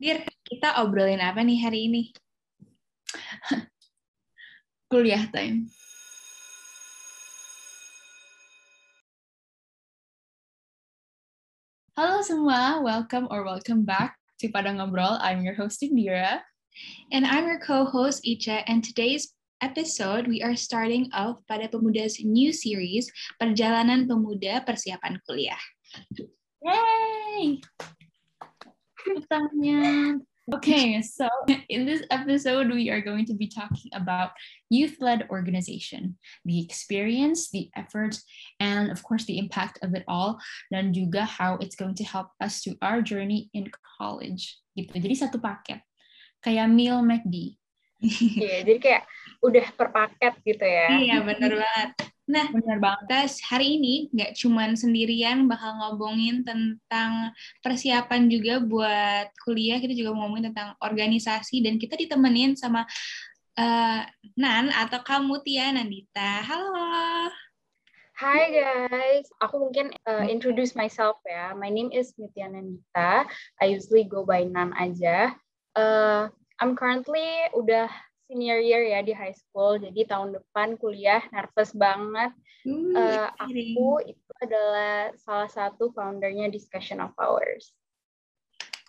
Dir, kita obrolin apa nih hari ini? Kuliah time. Halo semua, welcome or welcome back to Pada Ngobrol. I'm your host Indira. And I'm your co-host Icha, and today's episode we are starting off pada Pemuda's new series, Perjalanan Pemuda Persiapan Kuliah. Yay! Pertanyaan. Okay, so in this episode, we are going to be talking about youth led organization, the experience, the efforts, and of course, the impact of it all, dan juga how it's going to help us to our journey in college. Gitu. Jadi satu paket, kayak meal McD. Iya, jadi kayak udah per paket gitu ya. Iya, bener banget. Nah, Benar banget. guys, hari ini nggak cuman sendirian bakal ngomongin tentang persiapan juga buat kuliah, kita juga mau ngomongin tentang organisasi dan kita ditemenin sama eh, Nan atau kamu Tia Nandita. Halo. Hi guys, aku mungkin uh, introduce myself ya. My name is Nitya Nandita. I usually go by Nan aja. Uh, I'm currently udah senior year ya di high school, jadi tahun depan kuliah nervous banget. Uh, Uh, aku itu adalah salah satu foundernya Discussion of Hours.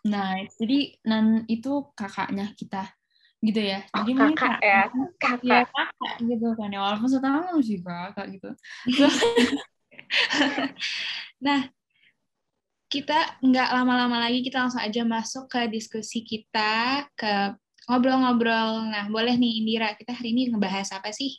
Nice. Jadi Nan itu kakaknya kita gitu ya. Oh, Jadi mungkin kakak kak- ya, ya kakak. kakak gitu kan ya. Walaupun setahun masih kakak gitu. Nah, kita nggak lama-lama lagi, kita langsung aja masuk ke diskusi kita, ke ngobrol-ngobrol. Nah, boleh nih Indira, kita hari ini ngebahas apa sih?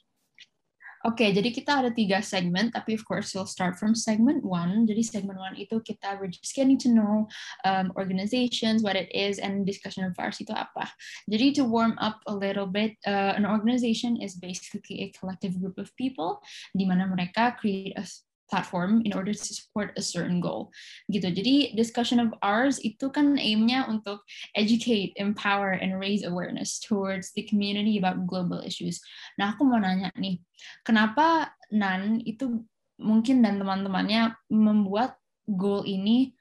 Oke, jadi kita ada tiga segmen, tapi of course we'll start from segment one. Jadi segment one itu kita we're just getting to know um, organizations, what it is, and discussion of ours itu apa. Jadi to warm up a little bit, uh, an organization is basically a collective group of people di mana mereka create a platform in order to support a certain goal. Gitu. Jadi discussion of ours itu kan aimnya untuk educate, empower, and raise awareness towards the community about global issues. Nah, aku mau nanya nih, kenapa Nan itu mungkin dan teman-temannya membuat goal ini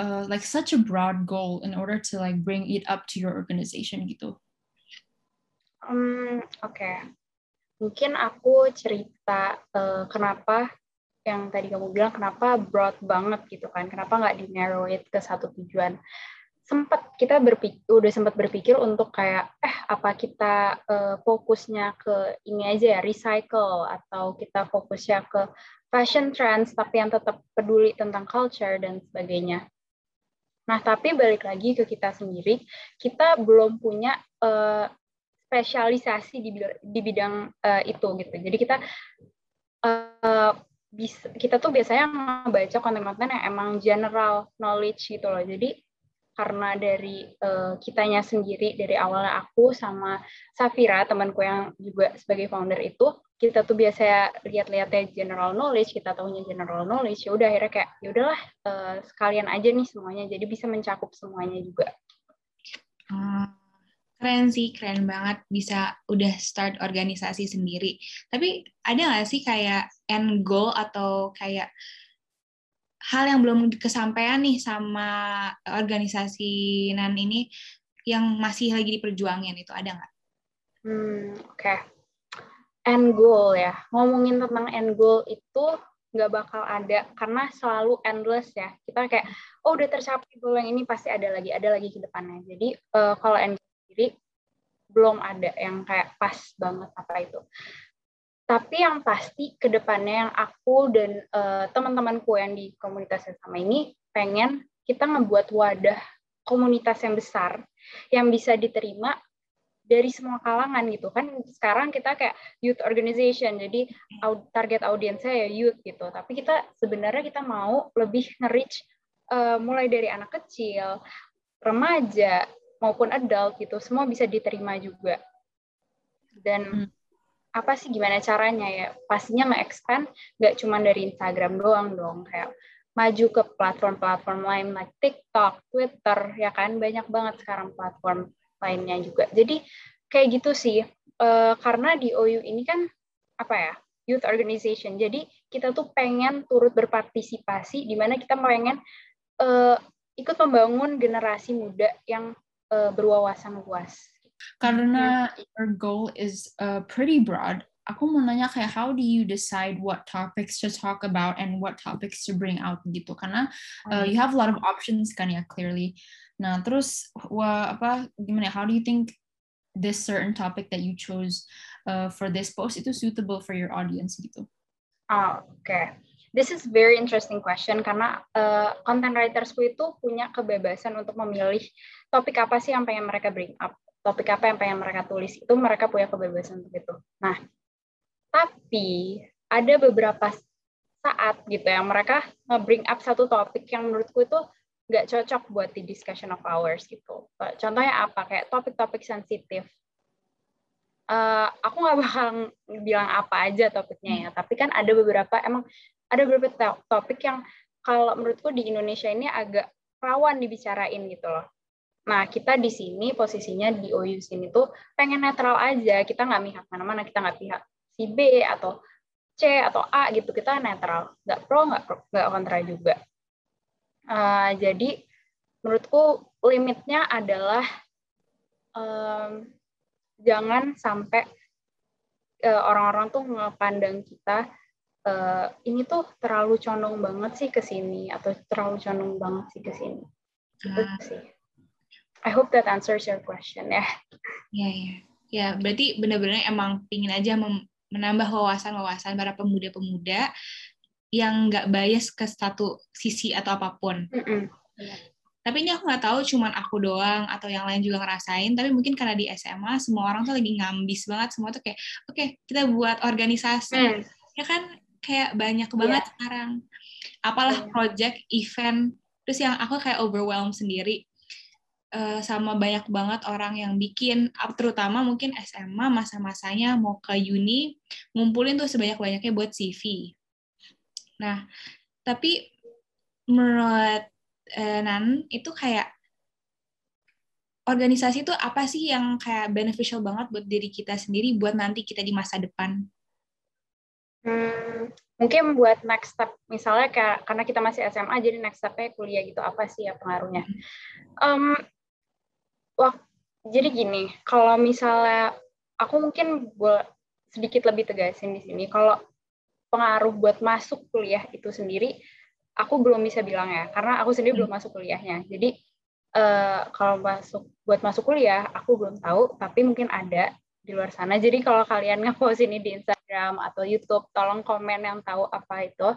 uh, like such a broad goal in order to like bring it up to your organization gitu. Hmm, oke. Mungkin aku cerita eh, kenapa yang tadi kamu bilang kenapa broad banget gitu kan? Kenapa nggak di narrow it ke satu tujuan? Sempat kita berpikir, udah sempat berpikir untuk kayak eh apa kita eh, fokusnya ke ini aja ya recycle atau kita fokusnya ke fashion trends tapi yang tetap peduli tentang culture dan sebagainya. Nah, tapi balik lagi ke kita sendiri, kita belum punya eh, spesialisasi di di bidang eh, itu gitu. Jadi kita eh, bisa kita tuh biasanya membaca konten-konten yang emang general knowledge gitu loh. Jadi karena dari eh, kitanya sendiri dari awalnya aku sama Safira temanku yang juga sebagai founder itu kita tuh biasa lihat-lihatnya general knowledge kita tahunya general knowledge ya udah akhirnya kayak ya udahlah eh, sekalian aja nih semuanya. Jadi bisa mencakup semuanya juga. Hmm, Keren sih, keren banget bisa udah start organisasi sendiri. Tapi ada nggak sih kayak end goal atau kayak hal yang belum kesampaian nih sama organisasi NAN ini yang masih lagi diperjuangin itu ada nggak? Hmm, oke. End goal ya. Ngomongin tentang end goal itu nggak bakal ada karena selalu endless ya. Kita kayak, oh udah tercapai goal yang ini pasti ada lagi, ada lagi ke depannya. Jadi eh, kalau end sendiri belum ada yang kayak pas banget apa itu. Tapi yang pasti ke depannya yang aku dan eh, teman-temanku yang di komunitas yang sama ini pengen kita ngebuat wadah komunitas yang besar yang bisa diterima dari semua kalangan gitu kan sekarang kita kayak youth organization jadi target audiensnya ya youth gitu tapi kita sebenarnya kita mau lebih nge-reach eh, mulai dari anak kecil remaja maupun adult gitu semua bisa diterima juga dan Hmm. apa sih gimana caranya ya pastinya nge-expand nggak cuma dari Instagram doang dong kayak maju ke platform-platform lain like TikTok, Twitter ya kan banyak banget sekarang platform lainnya juga. Jadi kayak gitu sih. Eh, karena di OU ini kan apa ya? youth organization. Jadi kita tuh pengen turut berpartisipasi di mana kita pengen eh, ikut membangun generasi muda yang uh, berwawasan luas. Karena your goal is uh, pretty broad, aku mau nanya kayak how do you decide what topics to talk about and what topics to bring out gitu karena uh, you have a lot of options kan ya clearly. Nah terus wah, apa gimana ya? How do you think this certain topic that you chose uh, for this post itu suitable for your audience gitu? Oh, Oke. Okay. This is very interesting question karena uh, content writersku itu punya kebebasan untuk memilih topik apa sih yang pengen mereka bring up, topik apa yang pengen mereka tulis itu mereka punya kebebasan untuk itu. Nah, tapi ada beberapa saat gitu yang mereka nge-bring up satu topik yang menurutku itu nggak cocok buat di discussion of hours gitu. Contohnya apa? Kayak topik-topik sensitif. Uh, aku nggak bakal bilang apa aja topiknya ya, tapi kan ada beberapa emang ada beberapa topik yang kalau menurutku di Indonesia ini agak rawan dibicarain gitu loh. Nah, kita di sini posisinya di OU sini tuh pengen netral aja, kita nggak mihak mana-mana, kita nggak pihak si B atau C atau A gitu, kita netral, nggak pro, nggak nggak kontra juga. Uh, jadi menurutku limitnya adalah um, jangan sampai uh, orang-orang tuh ngepandang kita uh, ini tuh terlalu condong banget sih ke sini atau terlalu condong banget sih ke sini. Hmm. sih. I hope that answers your question ya. Ya ya. Ya, berarti benar-benar emang pingin aja menambah wawasan-wawasan para pemuda-pemuda yang nggak bias ke satu sisi atau apa pun. Mm -mm. Tapi ini aku nggak tahu cuman aku doang atau yang lain juga ngerasain, tapi mungkin karena di SMA semua orang tuh lagi ngambis banget, semua tuh kayak, oke okay, kita buat organisasi. Mm. Ya kan kayak banyak iya. banget yeah. sekarang apalah yeah. project event terus yang aku kayak overwhelm sendiri uh, sama banyak banget orang yang bikin terutama mungkin SMA masa-masanya mau ke uni ngumpulin tuh sebanyak-banyaknya buat CV nah tapi menurut uh, Nan itu kayak organisasi itu apa sih yang kayak beneficial banget buat diri kita sendiri buat nanti kita di masa depan Hmm, mungkin buat next step, misalnya kayak, karena kita masih SMA, jadi next step-nya kuliah gitu, apa sih ya pengaruhnya? Um, wah, jadi gini, kalau misalnya, aku mungkin buat sedikit lebih tegasin di sini, kalau pengaruh buat masuk kuliah itu sendiri, aku belum bisa bilang ya, karena aku sendiri belum masuk kuliahnya. Jadi, uh, kalau masuk buat masuk kuliah, aku belum tahu, tapi mungkin ada di luar sana. Jadi kalau kalian ngepost ini di Instagram atau YouTube, tolong komen yang tahu apa itu.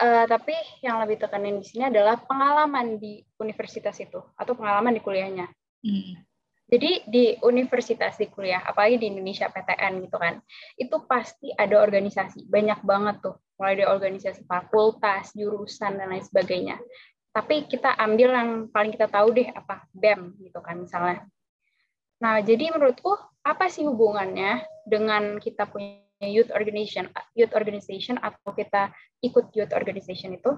Uh, tapi yang lebih tekanin di sini adalah pengalaman di universitas itu atau pengalaman di kuliahnya. Hmm. Jadi di universitas di kuliah, apalagi di Indonesia PTN gitu kan, itu pasti ada organisasi, banyak banget tuh, mulai dari organisasi fakultas, jurusan dan lain sebagainya. Tapi kita ambil yang paling kita tahu deh apa BEM gitu kan misalnya. Nah, jadi menurutku apa sih hubungannya dengan kita punya youth organization, youth organization atau kita ikut youth organization itu?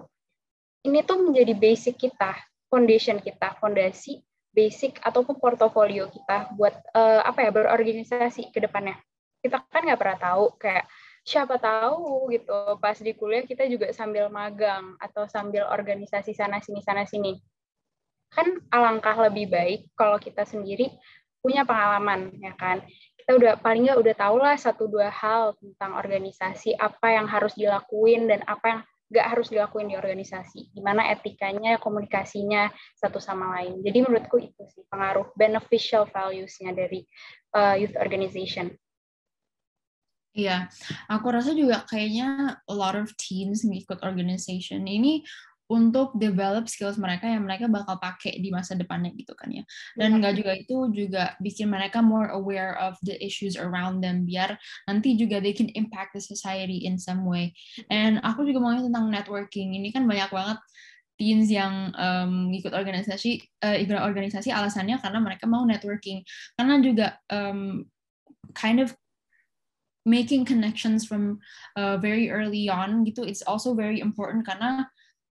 Ini tuh menjadi basic kita, foundation kita, fondasi basic ataupun portofolio kita buat uh, apa ya berorganisasi ke depannya. Kita kan nggak pernah tahu kayak siapa tahu gitu pas di kuliah kita juga sambil magang atau sambil organisasi sana sini sana sini. Kan alangkah lebih baik kalau kita sendiri punya pengalaman ya kan kita udah paling nggak udah tahu lah satu dua hal tentang organisasi apa yang harus dilakuin dan apa yang nggak harus dilakuin di organisasi. Gimana etikanya komunikasinya satu sama lain. Jadi menurutku itu sih pengaruh beneficial values-nya dari uh, youth organization. Iya, aku rasa juga kayaknya a lot of teens ngikut organization ini untuk develop skills mereka yang mereka bakal pakai di masa depannya gitu kan ya. Dan enggak juga itu juga bikin mereka more aware of the issues around them biar nanti juga they can impact the society in some way. And aku juga mau tentang networking. Ini kan banyak banget teens yang um, ikut organisasi uh, ikut organisasi alasannya karena mereka mau networking. Karena juga um, kind of making connections from uh, very early on gitu it's also very important karena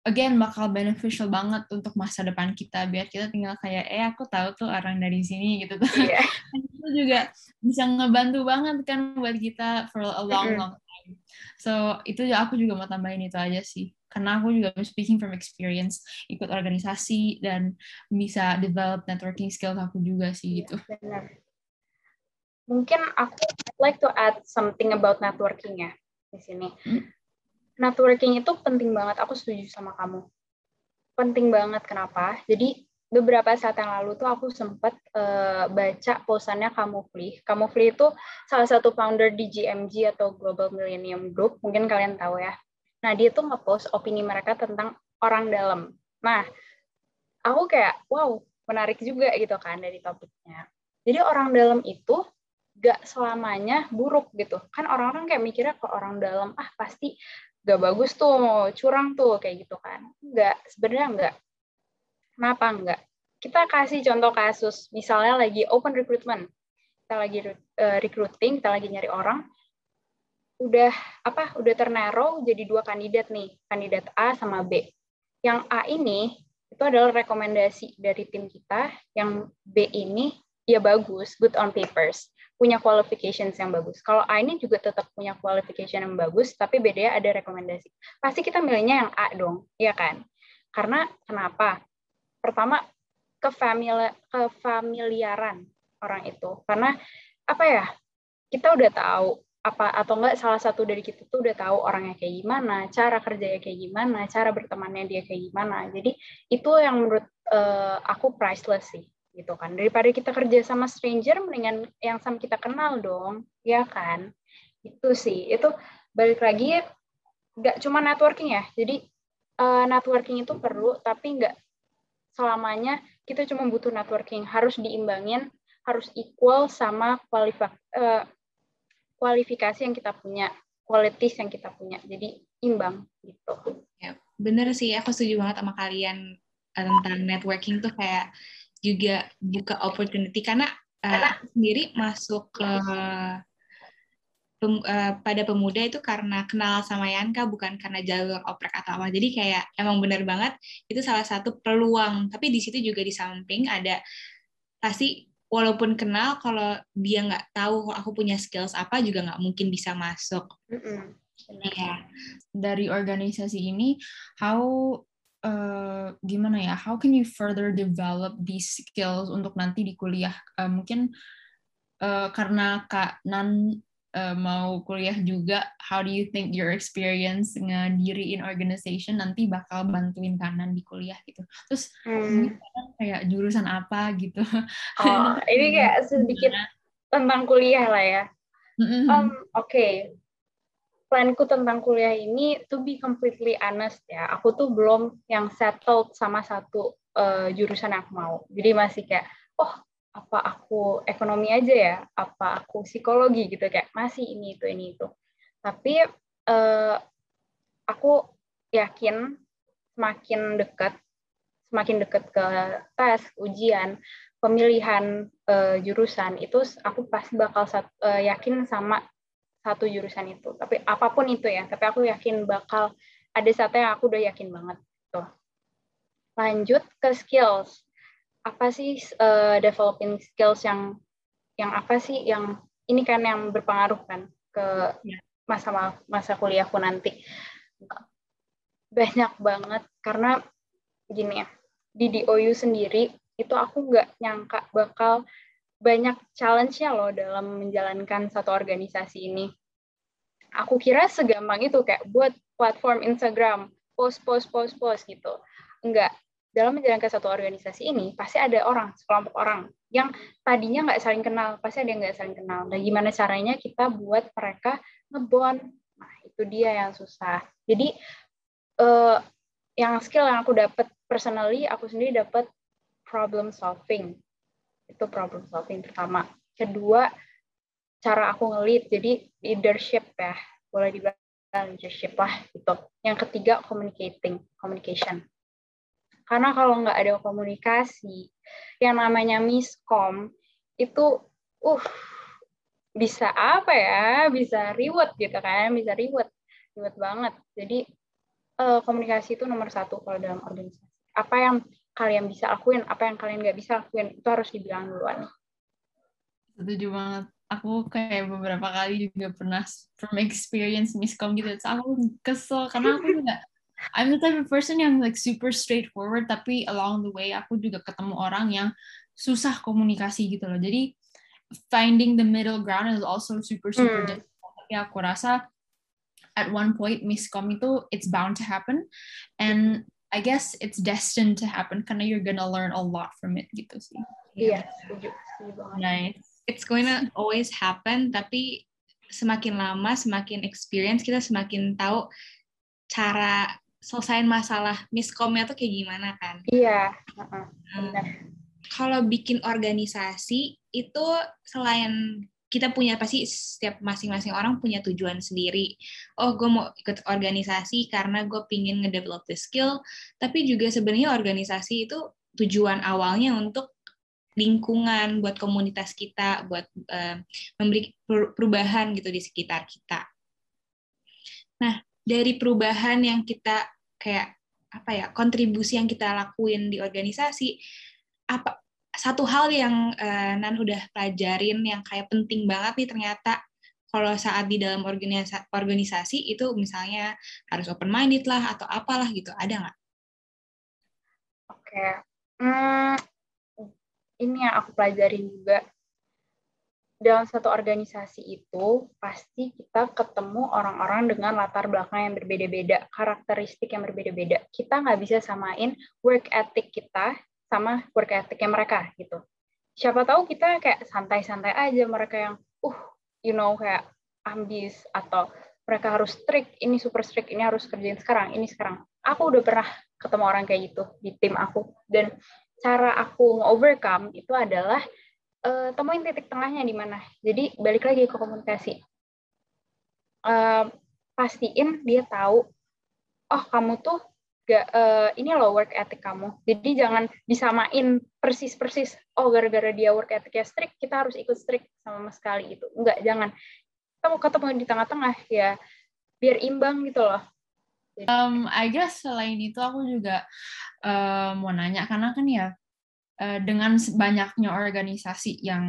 again bakal beneficial banget untuk masa depan kita biar kita tinggal kayak eh aku tahu tuh orang dari sini gitu tuh yeah. itu juga bisa ngebantu banget kan buat kita for a long long time so itu aku juga mau tambahin itu aja sih karena aku juga speaking from experience ikut organisasi dan bisa develop networking skills aku juga sih gitu. Benar. Mungkin aku like to add something about networking ya di sini. Hmm? Networking itu penting banget. Aku setuju sama kamu. Penting banget. Kenapa? Jadi beberapa saat yang lalu tuh aku sempat uh, baca posannya Kamufli. Kamufli itu salah satu founder di GMG atau Global Millennium Group. Mungkin kalian tahu ya. Nah, dia tuh ngepost opini mereka tentang orang dalam. Nah, aku kayak, wow, menarik juga gitu kan dari topiknya. Jadi orang dalam itu gak selamanya buruk gitu. Kan orang-orang kayak mikirnya kalau orang dalam, ah pasti gak bagus tuh, curang tuh, kayak gitu kan. Enggak, sebenarnya enggak Kenapa enggak? Kita kasih contoh kasus, misalnya lagi open recruitment, kita lagi uh, recruiting, kita lagi nyari orang, udah apa? Udah ternarrow jadi dua kandidat nih, kandidat A sama B. Yang A ini itu adalah rekomendasi dari tim kita, yang B ini ya bagus, good on papers, punya qualifications yang bagus. Kalau A ini juga tetap punya qualification yang bagus, tapi bedanya ada rekomendasi. Pasti kita milihnya yang A dong, ya kan? Karena kenapa? pertama kefamiliaran orang itu karena apa ya kita udah tahu apa atau enggak salah satu dari kita tuh udah tahu orangnya kayak gimana, cara kerjanya kayak gimana, cara bertemannya dia kayak gimana. Jadi itu yang menurut uh, aku priceless sih, gitu kan. Daripada kita kerja sama stranger, mendingan yang sama kita kenal dong, ya kan? Itu sih, itu balik lagi nggak cuma networking ya. Jadi uh, networking itu perlu, tapi nggak selamanya kita cuma butuh networking harus diimbangin harus equal sama uh, kualifikasi yang kita punya qualities yang kita punya jadi imbang gitu ya bener sih aku setuju banget sama kalian eh, tentang networking tuh kayak juga buka opportunity karena uh, sendiri masuk ke pem, uh, pada pemuda itu karena kenal sama Yanka bukan karena jalur oprek atau apa. Jadi kayak emang benar banget itu salah satu peluang. Tapi di situ juga di samping ada pasti walaupun kenal kalau dia nggak tahu aku punya skills apa juga nggak mungkin bisa masuk. Mm -hmm. Yeah. Dari organisasi ini, how uh, gimana ya? How can you further develop these skills untuk nanti di kuliah? Uh, mungkin uh, karena Kak Nan uh, mau kuliah juga, how do you think your experience ngediriin organization nanti bakal bantuin kanan di kuliah gitu. Terus hmm. kayak jurusan apa gitu. Oh, ini kayak sedikit tentang kuliah lah ya. Mm-hmm. Um, Oke, okay. Planku tentang kuliah ini, to be completely honest ya, aku tuh belum yang settled sama satu uh, jurusan yang aku mau. Jadi masih kayak, oh apa aku ekonomi aja ya, apa aku psikologi gitu kayak masih ini itu ini itu. Tapi uh, aku yakin semakin dekat, semakin dekat ke tes, ujian, pemilihan uh, jurusan itu aku pasti bakal uh, yakin sama satu jurusan itu. Tapi apa pun itu ya, tapi aku yakin bakal ada saatnya aku udah yakin banget. Tuh. Lanjut ke skills apa sih uh, developing skills yang yang apa sih yang ini kan yang berpengaruh kan ke ya. masa masa kuliahku nanti banyak banget karena gini ya di DOU sendiri itu aku nggak nyangka bakal banyak challenge-nya loh dalam menjalankan satu organisasi ini. Aku kira segampang itu kayak buat platform Instagram, post post post post gitu. Enggak, dalam menjalankan satu organisasi ini pasti ada orang sekelompok orang yang tadinya nggak saling kenal pasti ada yang nggak saling kenal dan gimana caranya kita buat mereka ngebon nah itu dia yang susah jadi uh, yang skill yang aku dapat personally aku sendiri dapat problem solving itu problem solving pertama kedua cara aku ngelit jadi leadership ya boleh dibilang leadership lah gitu yang ketiga communicating communication karena kalau nggak ada komunikasi, yang namanya miskom itu, uh, bisa apa ya? Bisa reward gitu kan? Bisa reward, reward banget. Jadi uh, komunikasi itu nomor satu kalau dalam organisasi. Apa yang kalian bisa lakuin, apa yang kalian nggak bisa lakuin, itu harus dibilang duluan. Setuju banget. Aku kayak beberapa kali juga pernah from experience miskom gitu. So, aku kesel karena aku nggak I'm the type of person yang like super straightforward tapi along the way aku juga ketemu orang yang susah komunikasi gitu loh. Jadi finding the middle ground is also super super Hmm. difficult. Tapi aku rasa at one point miscom itu it's bound to happen and I guess it's destined to happen karena you're gonna learn a lot from it gitu sih. Iya, setuju banget. Nice. It's going to always happen, tapi semakin lama, semakin experience, kita semakin tahu cara selesaiin masalah miskomnya tuh kayak gimana kan. Iya, heeh, Hmm. benar. Kalau bikin organisasi itu selain kita punya pasti setiap masing-masing orang punya tujuan sendiri. Oh, gue mau ikut organisasi karena gue pingin ngedevelop the skill. Tapi juga sebenarnya organisasi itu tujuan awalnya untuk lingkungan, buat komunitas kita, buat eh, memberi per- perubahan gitu di sekitar kita. Nah, dari perubahan yang kita kayak apa ya kontribusi yang kita lakuin di organisasi, apa satu hal yang eh, Nan udah pelajarin yang kayak penting banget nih ternyata kalau saat di dalam organisa- organisasi itu misalnya harus open minded lah atau apalah gitu ada nggak? Oke. Hmm, ini yang aku pelajarin juga. Dalam satu organisasi itu, pasti kita ketemu orang-orang dengan latar belakang yang berbeda-beda, karakteristik yang berbeda-beda. Kita nggak bisa samain work ethic kita sama work ethicnya mereka, gitu. Siapa tahu kita kayak santai-santai aja, mereka yang, uh, you know, kayak ambis, atau mereka harus strict, ini super strict, ini harus kerjain sekarang, ini sekarang. Aku udah pernah ketemu orang kayak gitu di tim aku dan cara aku nge-overcome itu adalah eh, temuin titik tengahnya di mana jadi balik lagi ke komunikasi Eh, pastiin dia tahu oh kamu tuh gak eh, ini loh work ethic kamu. Jadi jangan disamain persis persis oh gara-gara dia work ethicnya strict kita harus ikut strict sama sekali itu enggak jangan. Kamu ketemu di tengah-tengah ya biar imbang gitu loh. Um, I guess selain itu aku juga uh, mau nanya karena kan ya uh, dengan banyaknya organisasi yang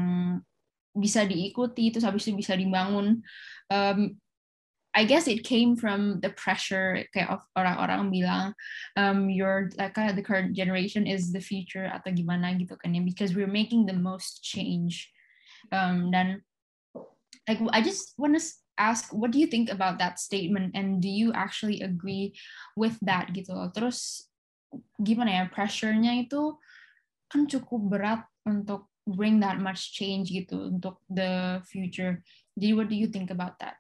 bisa diikuti terus habis itu bisa dibangun um, I guess it came from the pressure kayak of orang-orang bilang um, your like uh, the current generation is the future atau gimana gitu kan ya because we're making the most change um, dan like I just want to ask what do you think about that statement and do you actually agree with that gitu loh. Terus gimana ya pressure-nya itu kan cukup berat untuk bring that much change gitu untuk the future. Jadi what do you think about that?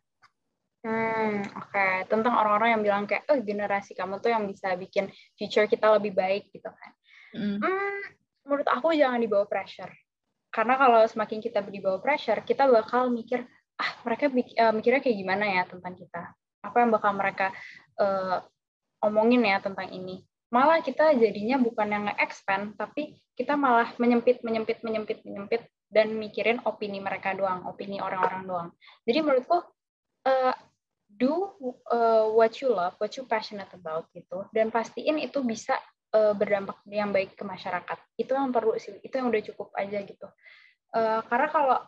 Hmm, oke. Tentang orang-orang yang bilang kayak, oh generasi kamu tuh yang bisa bikin future kita lebih baik gitu kan. Mm. Hmm, menurut aku jangan dibawa pressure. Karena kalau semakin kita dibawa pressure, kita bakal mikir, ah mereka bik- eh, mikirnya kayak gimana ya tentang kita. Apa yang bakal mereka eh, omongin ya tentang ini. Malah kita jadinya bukan yang nge-expand, tapi kita malah menyempit, menyempit, menyempit, menyempit, dan mikirin opini mereka doang, opini orang-orang doang. Jadi menurutku, eh, do uh, what you love, what you passionate about gitu, dan pastiin itu bisa uh, berdampak yang baik ke masyarakat. Itu yang perlu sih, itu yang udah cukup aja gitu. Uh, karena kalau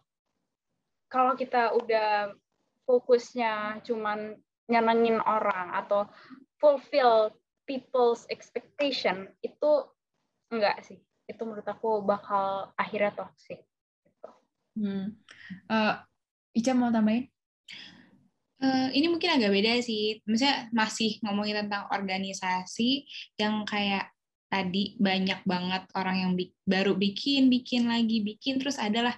kalau kita udah fokusnya cuman nyenengin orang atau fulfill people's expectation itu enggak sih. Itu menurut aku bakal akhirnya toxic. Gitu. Hmm. Uh, Ica mau tambahin? Eh, ini mungkin agak beda sih. Misalnya masih ngomongin tentang organisasi yang kayak tadi banyak banget orang yang bi- baru bikin, bikin lagi, bikin terus adalah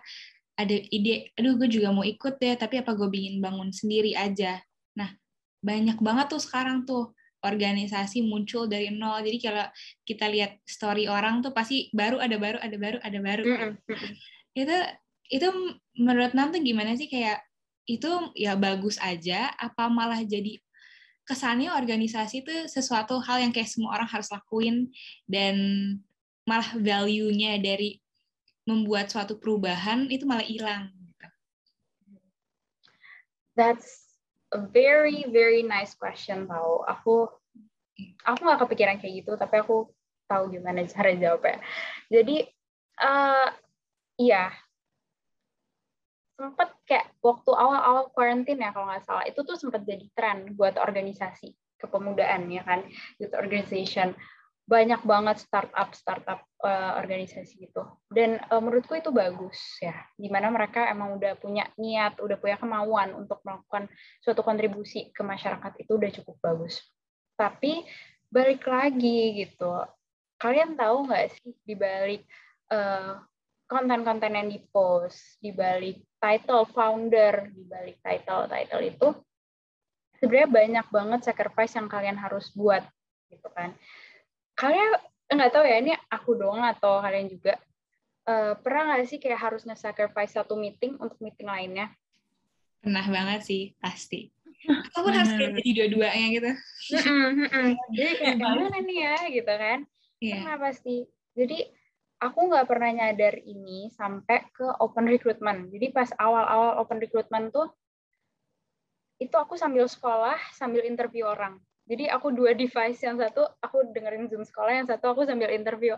ada ide, aduh gue juga mau ikut deh, tapi apa gue bikin bangun sendiri aja. Nah, banyak banget tuh sekarang tuh organisasi muncul dari nol. Jadi kalau kita lihat story orang tuh pasti baru ada baru ada baru ada baru. Mm-mm, mm-mm. Itu itu menurut Nanti gimana sih kayak itu ya bagus aja apa malah jadi kesannya organisasi itu sesuatu hal yang kayak semua orang harus lakuin dan malah value-nya dari membuat suatu perubahan itu malah hilang gitu. That's a very very nice question tau. Aku aku nggak kepikiran kayak gitu, tapi aku tahu gimana cara jawabnya. Jadi eh iya sempet kayak waktu awal-awal quarantine ya kalau nggak salah. Itu tuh sempat jadi tren buat organisasi kepemudaan ya kan? Youth organization. Banyak banget startup startup uh, organisasi gitu. Dan uh, menurutku itu bagus ya. Di mana mereka emang udah punya niat udah punya kemauan untuk melakukan suatu kontribusi ke masyarakat itu udah cukup bagus. Tapi balik lagi gitu. Kalian tahu nggak sih di balik uh, konten-konten yang dipost di balik title founder di balik title title itu sebenarnya banyak banget sacrifice yang kalian harus buat gitu kan kalian nggak tahu ya ini aku doang atau kalian juga uh, pernah nggak sih kayak harus nge-sacrifice satu meeting untuk meeting lainnya? Pernah banget sih, pasti. Aku pun harus kayak jadi dua-duanya gitu. jadi kayak gimana nih ya gitu kan? Yeah. Pernah pasti. Jadi aku nggak pernah nyadar ini sampai ke open recruitment. Jadi pas awal-awal open recruitment tuh itu aku sambil sekolah, sambil interview orang. Jadi aku dua device, yang satu aku dengerin Zoom sekolah, yang satu aku sambil interview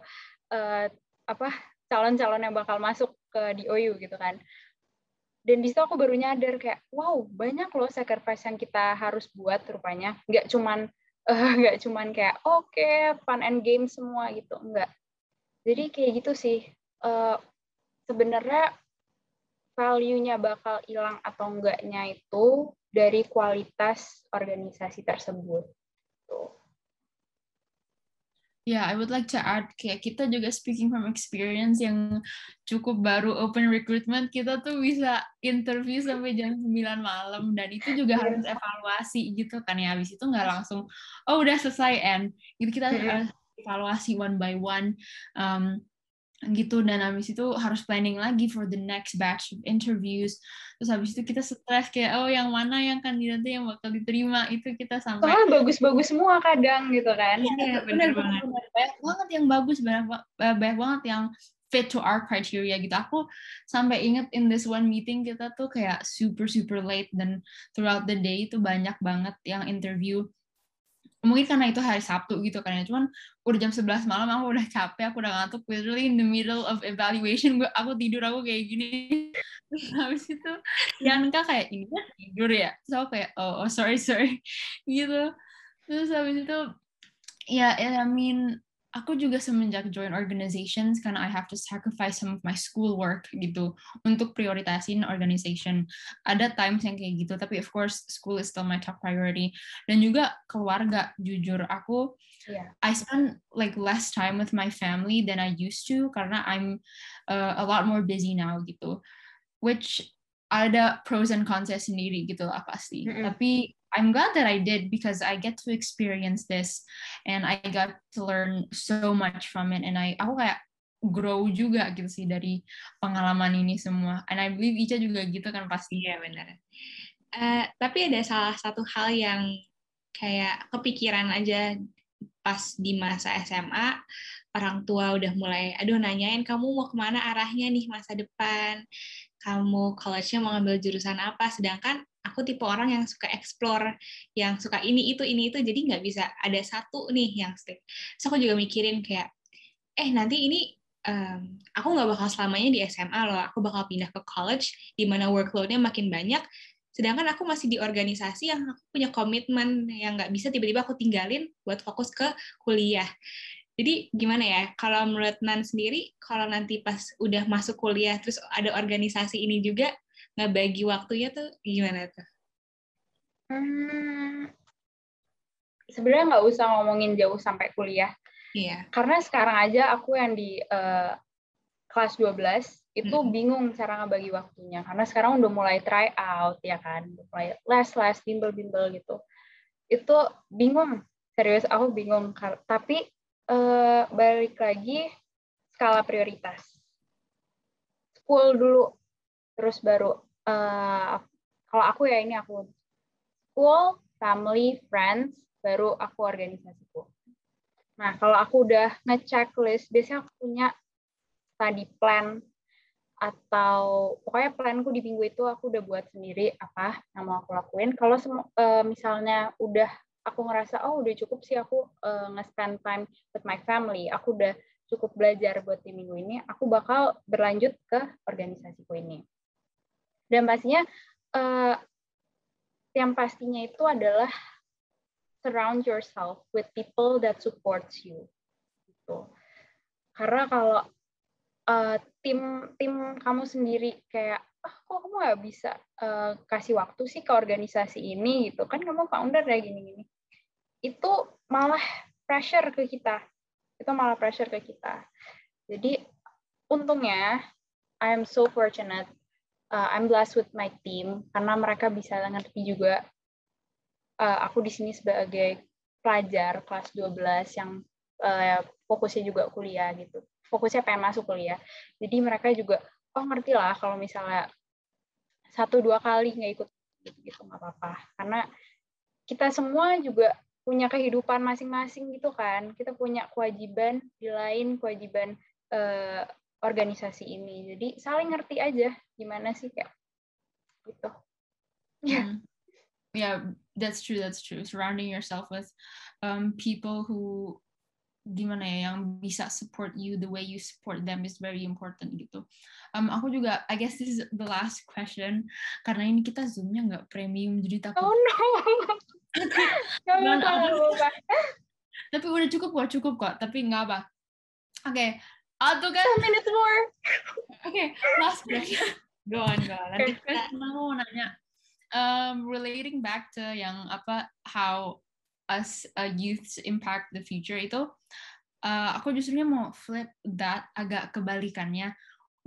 uh, apa calon-calon yang bakal masuk ke DOU gitu kan. Dan di situ aku baru nyadar kayak, wow banyak loh sacrifice yang kita harus buat rupanya. Nggak cuman uh, nggak cuman kayak oke okay, fun and game semua gitu, enggak. Jadi kayak gitu sih. Uh, Sebenarnya value-nya bakal hilang atau enggaknya itu dari kualitas organisasi tersebut gitu. Ya, yeah, I would like to add kayak kita juga speaking from experience yang cukup baru open recruitment, kita tuh bisa interview sampai jam 9 malam dan itu juga harus evaluasi gitu kan ya. Habis itu nggak langsung oh udah selesai end. Gitu kita harus evaluasi one by one. Um, gitu. Dan habis itu harus planning lagi for the next batch of interviews. Terus habis itu kita stres kayak oh yang mana yang kandidatnya yang bakal diterima. Itu kita sampai soalnya bagus-bagus semua kadang gitu kan. Iya benar banget. banyak banget yang bagus banyak, banyak banget yang fit to our criteria gitu. Aku sampai inget in this one meeting kita tuh kayak super super late dan throughout the day itu banyak banget yang interview mungkin karena itu hari Sabtu gitu kan ya. Cuman udah jam 11 malam aku udah capek aku udah ngantuk literally in the middle of evaluation gue aku tidur aku kayak gini. Terus habis itu Yanka kayak ini kan tidur ya? Terus aku kayak oh, oh sorry sorry. Gitu. Terus habis itu ya yeah, I mean aku juga semenjak join organizations karena I have to sacrifice some of my school work gitu untuk prioritasin organization. Ada times yang kayak gitu, tapi of course school is still my top priority. Dan juga keluarga, jujur aku yeah. I spend like less time with my family than I used to karena I'm uh, a lot more busy now gitu. Which ada pros and cons sendiri gitu lah pasti. Mm -hmm. Tapi I'm glad that I did because I get to experience this and I got to learn so much from it and I aku kayak grow juga gitu sih dari pengalaman ini semua. And I believe Ica juga gitu kan pasti ya benar. Uh, tapi ada salah satu hal yang kayak kepikiran aja pas di masa SMA orang tua udah mulai aduh nanyain kamu mau ke mana arahnya nih masa depan kamu college-nya mau ngambil jurusan apa sedangkan aku tipe orang yang suka explore, yang suka ini itu ini itu, jadi nggak bisa ada satu nih yang stick. So aku juga mikirin kayak, eh nanti ini um, aku nggak bakal selamanya di SMA loh, aku bakal pindah ke college di mana workload-nya makin banyak. Sedangkan aku masih di organisasi yang aku punya komitmen yang nggak bisa tiba-tiba aku tinggalin buat fokus ke kuliah. Jadi gimana ya, kalau menurut Nan sendiri, kalau nanti pas udah masuk kuliah, terus ada organisasi ini juga, ngebagi waktunya tuh gimana tuh? Hmm, sebenarnya nggak usah ngomongin jauh sampai kuliah. Iya. Karena sekarang aja aku yang di uh, kelas 12 itu hmm. bingung cara ngebagi waktunya karena sekarang udah mulai try out ya kan, udah mulai les les bimbel-bimbel gitu. Itu bingung, serius aku bingung. Tapi uh, balik lagi skala prioritas. School dulu terus baru uh, kalau aku ya ini aku school, family, friends, baru aku organisasiku. Nah, kalau aku udah nge-checklist, biasanya aku punya study plan atau pokoknya planku di minggu itu aku udah buat sendiri apa yang mau aku lakuin. Kalau uh, misalnya udah aku ngerasa oh udah cukup sih aku uh, nge-spend time with my family, aku udah cukup belajar buat di minggu ini, aku bakal berlanjut ke organisasiku ini. Dan pastinya uh, yang pastinya itu adalah surround yourself with people that supports you. Gitu. Karena kalau uh, tim tim kamu sendiri kayak ah kok kamu nggak bisa uh, kasih waktu sih ke organisasi ini gitu kan kamu founder ya gini-gini itu malah pressure ke kita itu malah pressure ke kita jadi untungnya I am so fortunate uh, I'm blessed with my team karena mereka bisa ngerti juga uh, aku di sini sebagai pelajar kelas 12 yang uh, fokusnya juga kuliah gitu. Fokusnya pengen masuk kuliah. Jadi mereka juga oh ngerti lah kalau misalnya satu dua kali nggak ikut gitu gitu nggak apa-apa. Karena kita semua juga punya kehidupan masing-masing gitu kan. Kita punya kewajiban di lain kewajiban uh, organisasi ini jadi saling ngerti aja gimana sih kayak gitu ya yeah. yeah that's true that's true surrounding yourself with um, people who gimana ya yang bisa support you the way you support them is very important gitu. Um, aku juga I guess this is the last question karena ini kita zoomnya nggak premium jadi takut. Oh no. Tapi udah cukup kok cukup kok tapi nggak apa. Oke, okay. Atau kan minutes more. Okay, last question. Go on, go on. Nanti mau nanya um, relating back to yang apa how us uh, youths impact the future itu uh, aku justru mau flip that agak kebalikannya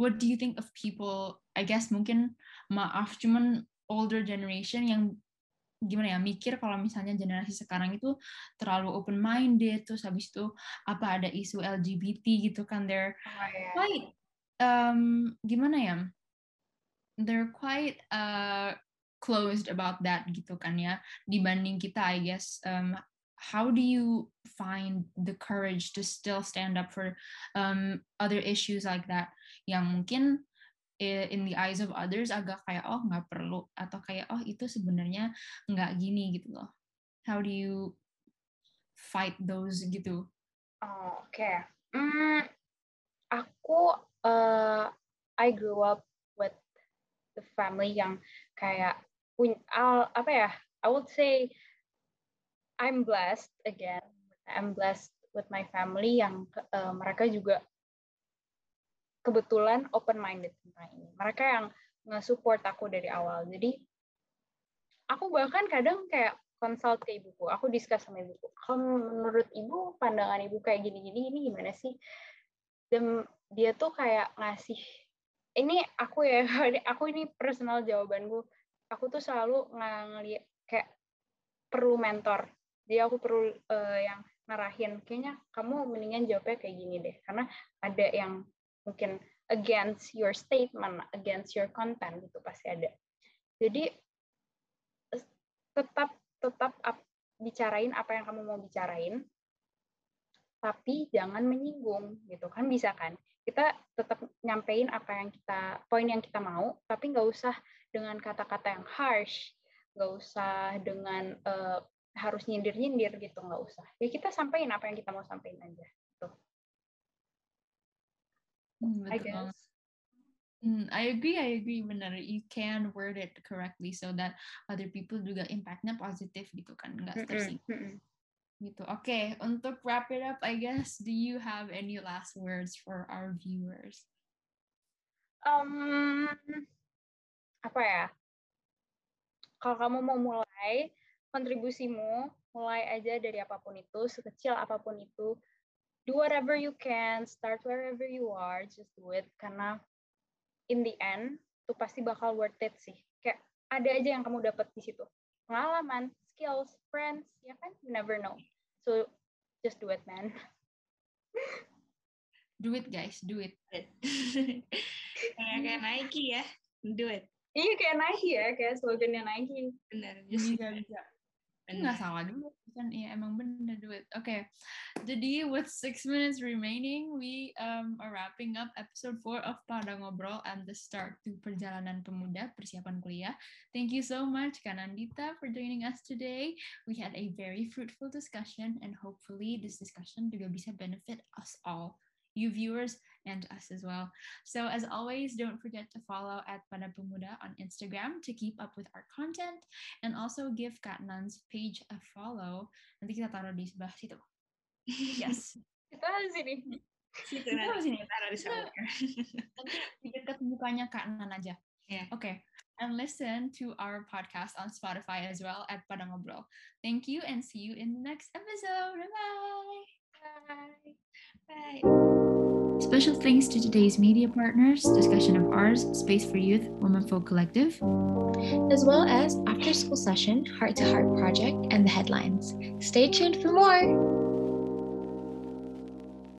what do you think of people I guess mungkin maaf cuman older generation yang gimana ya mikir kalau misalnya generasi sekarang itu terlalu open minded terus habis itu apa ada isu LGBT gitu kan they're oh, yeah. quite um, gimana ya they're quite uh, closed about that gitu kan ya dibanding kita I guess um, how do you find the courage to still stand up for um, other issues like that yang mungkin in the eyes of others agak kayak oh nggak perlu atau kayak oh itu sebenarnya nggak gini gitu loh how do you fight those gitu oh, oke okay. mm, aku uh, I grew up with the family yang kayak punya apa ya I would say I'm blessed again I'm blessed with my family yang uh, mereka juga kebetulan open minded tentang ini. Mereka yang nge-support aku dari awal. Jadi aku bahkan kadang kayak consult ke ibuku. Aku discuss sama ibuku. Kalau menurut ibu pandangan ibu kayak gini gini ini gimana sih? Dan dia tuh kayak ngasih ini aku ya aku ini personal jawabanku. Aku tuh selalu ngeliat kayak perlu mentor. Jadi aku perlu uh, yang ngarahin kayaknya kamu mendingan jawabnya kayak gini deh. Karena ada yang mungkin against your statement against your content gitu pasti ada. Jadi tetap tetap up, bicarain apa yang kamu mau bicarain tapi jangan menyinggung gitu kan bisa kan? Kita tetap nyampein apa yang kita poin yang kita mau tapi nggak usah dengan kata-kata yang harsh nggak usah dengan uh, harus nyindir-nyindir gitu nggak usah. Ya kita sampaikan apa yang kita mau sampaikan aja. Hmm, I guess Hmm, I agree, I agree benar. You can word it correctly so that other people juga impactnya positif gitu kan, nggak tersinggung gitu. Oke, okay, untuk wrap it up, I guess, do you have any last words for our viewers? Um, apa ya? Kalau kamu mau mulai kontribusimu, mulai aja dari apa pun itu, sekecil apa pun itu. Do whatever you can, start wherever you are, just do it. Karena in the end, itu pasti bakal worth it sih. Kayak ada aja yang kamu dapat di situ. Pengalaman, skills, friends, ya kan? You never know. So just do it, man. do it, guys. Do it. kayak Nike ya. Do it. Iya kayak Nike ya, kayak slogannya Nike. Benar, just bisa bisa. Nggak salah dulu kan iya emang bener do it. Oke, okay. jadi with six minutes remaining, we um, are wrapping up episode 4 of Pada Ngobrol and the start to perjalanan pemuda persiapan kuliah. Thank you so much Kanandita for joining us today. We had a very fruitful discussion and hopefully this discussion juga bisa benefit us all. You viewers and us as well. So as always, don't forget to follow at Pada Pemuda on Instagram to keep up with our content and also give Kak Nan's page a follow. Nanti kita taruh di sebelah situ. Yes. Kita sini. Situ Kita nanti taruh sini. taruh di sana. Nanti di dekat mukanya Kak Nan aja. Yeah. Okay. And listen to our podcast on Spotify as well at Pada Ngobrol. Thank you and see you in the next episode. Bye. Bye. Bye. Special thanks to today's media partners, Discussion of Ours, Space for Youth, Women Folk Collective. As well as After School Session, Heart to Heart Project, and the headlines. Stay tuned for more.